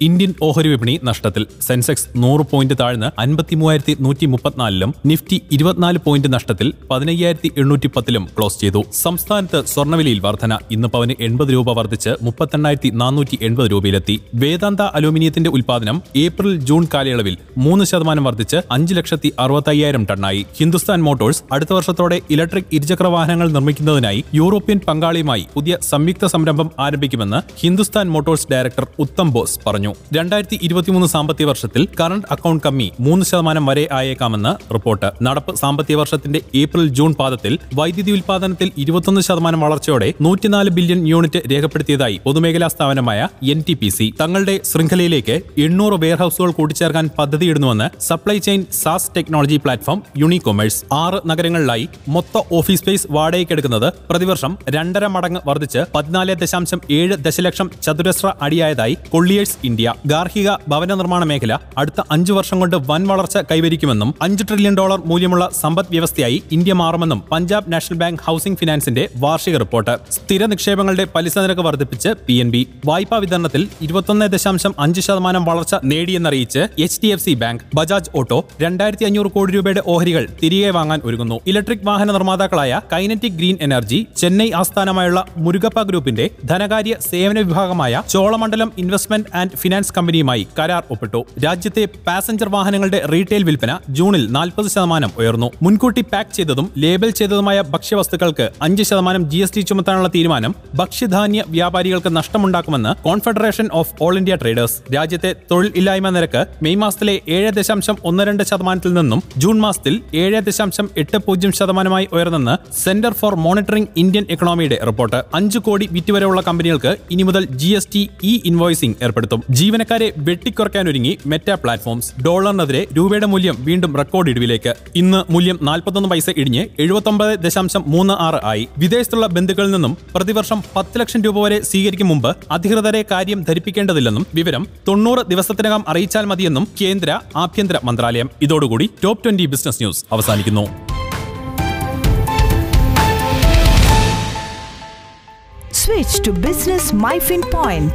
Indian ഓഹരി വിപണി നഷ്ടത്തിൽ. സെൻസെക്സ് നൂറ് പോയിന്റ് താഴ്ന്ന് അൻപത്തി മൂവായിരത്തി നൂറ്റി മുപ്പത്തിനാലിലും നിഫ്റ്റി ഇരുപത്തിനാല് പോയിന്റ് നഷ്ടത്തിൽ പതിനയ്യായിരത്തി എണ്ണൂറ്റി പത്തിലും ക്ലോസ് ചെയ്തു. സംസ്ഥാനത്ത് സ്വർണവിലയിൽ വർധന. ഇന്ന് പവന് എൺപത് രൂപ വർദ്ധിച്ച് മുപ്പത്തെണ്ണായിരത്തി നാനൂറ്റി എൺപത് രൂപയിലെത്തി. വേദാന്ത അലൂമിനിയത്തിന്റെ ഉൽപ്പാദനം ഏപ്രിൽ ജൂൺ കാലയളവിൽ മൂന്ന് ശതമാനം വർദ്ധിച്ച് അഞ്ച് ലക്ഷത്തി അറുപത്തയ്യായിരം ടണ്ണായി. ഹിന്ദുസ്ഥാൻ മോട്ടോഴ്സ് അടുത്ത വർഷത്തോടെ ഇലക്ട്രിക് ഇരുചക്ര വാഹനങ്ങൾ നിർമ്മിക്കുന്നതിനായി യൂറോപ്യൻ പങ്കാളിയുമായി പുതിയ സംയുക്ത സംരംഭം ആരംഭിക്കുമെന്ന് ഹിന്ദുസ്ഥാൻ മോട്ടോഴ്സ് ഡയറക്ടർ ഉത്തം ബോസ് പറഞ്ഞു. രണ്ടായിരത്തി ഇരുപത്തിമൂന്ന് സാമ്പത്തിക വർഷത്തിൽ കറണ്ട് അക്കൗണ്ട് കമ്മി മൂന്ന് ശതമാനം വരെ ആയേക്കാമെന്ന് റിപ്പോർട്ട്. നടപ്പ് സാമ്പത്തിക വർഷത്തിന്റെ ഏപ്രിൽ ജൂൺ പാദത്തിൽ വൈദ്യുതി ഉൽപാദനത്തിൽ ഇരുപത്തൊന്ന് ശതമാനം വളർച്ചയോടെ നൂറ്റിനാല് ബില്യൺ യൂണിറ്റ് രേഖപ്പെടുത്തിയതായി പൊതുമേഖലാ സ്ഥാപനമായ എൻ ടി പി സി തങ്ങളുടെ ശൃംഖലയിലേക്ക് എണ്ണൂറ് വെയർഹൌസുകൾ കൂട്ടിച്ചേർക്കാൻ പദ്ധതിയിടുന്നുവെന്ന് supply chain SaaS technology platform Unicommerce ആറ് നഗരങ്ങളിലായി മൊത്ത ഓഫീസ് സ്പേസ് വാടകയ്ക്കെടുക്കുന്നത് പ്രതിവർഷം രണ്ടര മടങ്ങ് വർദ്ധിച്ച് പതിനാല് ദശാംശം ഏഴ് ദശലക്ഷം ചതുരശ്ര അടിയായതായി കൊള്ളിയേഴ്സ് ഇന്ത്യ ഗാർഹിക ഭവന നിർമ്മാണ മേഖല അടുത്ത അഞ്ചു വർഷം കൊണ്ട് വൻ വളർച്ച കൈവരിക്കുമെന്നും അഞ്ച് ട്രില്യൺ ഡോളർ മൂല്യമുള്ള സമ്പദ് വ്യവസ്ഥയായി ഇന്ത്യ മാറുമെന്നും പഞ്ചാബ് നാഷണൽ ബാങ്ക് ഹൌസിംഗ് ഫിനാൻസിന്റെ വാർഷിക റിപ്പോർട്ട്. സ്ഥിര നിക്ഷേപങ്ങളുടെ പലിശ നിരക്ക് വർദ്ധിപ്പിച്ച് പി എൻ ബി. വായ്പാ വിതരണത്തിൽ ഇരുപത്തൊന്ന് ദശാംശം അഞ്ച് ശതമാനം വളർച്ച നേടിയെന്നറിയിച്ച് H D F C bank Bajaj auto രണ്ടായിരത്തി അഞ്ഞൂറ് കോടി രൂപയുടെ ഓഹരികൾ തിരികെ വാങ്ങാൻ ഒരുങ്ങുന്നു. ഇലക്ട്രിക് വാഹന നിർമ്മാതാക്കളായ കൈനറ്റിക് ഗ്രീൻ എനർജി ചെന്നൈ ആസ്ഥാനമായുള്ള മുരുകപ്പ ഗ്രൂപ്പിന്റെ ധനകാര്യ സേവന വിഭാഗമായ ചോളമണ്ഡലം ഇൻവെസ്റ്റ്മെന്റ് ആൻഡ് ഫിനാൻസ് കമ്പനിയുമായി കരാർ ഒപ്പിട്ടു. രാജ്യത്തെ പാസഞ്ചർ വാഹനങ്ങളുടെ റീറ്റെയിൽ വിൽപ്പന ജൂണിൽ നാൽപ്പത് ശതമാനം ഉയർന്നു. മുൻകൂട്ടി പാക്ക് ചെയ്തതും ലേബൽ ചെയ്തതുമായ ഭക്ഷ്യവസ്തുക്കൾക്ക് അഞ്ച് ശതമാനം ജി എസ് ടി ചുമത്താനുള്ള തീരുമാനം ഭക്ഷ്യധാന്യ വ്യാപാരികൾക്ക് നഷ്ടമുണ്ടാക്കുമെന്ന് confederation of all India traders. രാജ്യത്തെ തൊഴിൽ ഇല്ലായ്മ നിരക്ക് മെയ് മാസത്തിലെ ഏഴ് ദശാംശം ഒന്ന് രണ്ട് ശതമാനത്തിൽ നിന്നും ജൂൺ മാസത്തിൽ ഏഴ് ദശാംശം എട്ട് പൂജ്യം ശതമാനമായി ഉയർന്നെന്ന് സെന്റർ ഫോർ മോണിറ്ററിംഗ് ഇന്ത്യൻ എക്കണോമിയുടെ റിപ്പോർട്ട്. അഞ്ച് കോടി വിറ്റ് വരെയുള്ള കമ്പനികൾക്ക് ഇനി മുതൽ G S T e invoicing ഏർപ്പെടുത്തും. ജീവനക്കാരെ വെട്ടിക്കുറയ്ക്കാനൊരുങ്ങി മെറ്റ പ്ലാറ്റ്ഫോംസ് ഡോളറിനെതിരെ രൂപയുടെ മൂല്യം വീണ്ടും റെക്കോർഡ് ഇടിവിലേക്ക് ഇന്ന് മൂല്യം നാൽപ്പത്തൊന്ന് പൈസ ഇടിഞ്ഞ് എഴുപത്തൊമ്പത് ദശാംശം മൂന്ന് ആറ് ആയി. വിദേശത്തുള്ള ബന്ധുക്കളിൽ നിന്നും പ്രതിവർഷം പത്ത് ലക്ഷം രൂപ വരെ സ്വീകരിക്കും മുമ്പ് അധികൃതരെ കാര്യം ധരിപ്പിക്കേണ്ടതില്ലെന്നും വിവരം തൊണ്ണൂറ് ദിവസത്തിനകം അറിയിച്ചാൽ മതിയെന്നും കേന്ദ്ര ആഭ്യന്തര മന്ത്രാലയം. ഇതോടുകൂടി ടോപ്പ് ട്വന്റി ബിസിനസ് ന്യൂസ് അവസാനിക്കുന്നു. Switch to Business MyFin Point.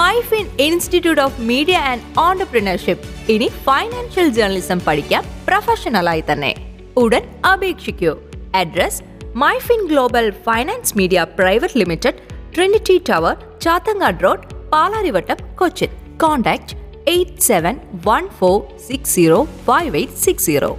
Myfin institute of media and entrepreneurship. ഇനി ഫൈനാൻഷ്യൽ ജേർണലിസം പഠിക്കാം പ്രൊഫഷണലായി തന്നെ. ഉടൻ അപേക്ഷിക്കൂ. Address Myfin global finance media private limited Trinity tower Chathangad road Palarivattom Cochin. Contact eight seven one four six zero five eight six zero.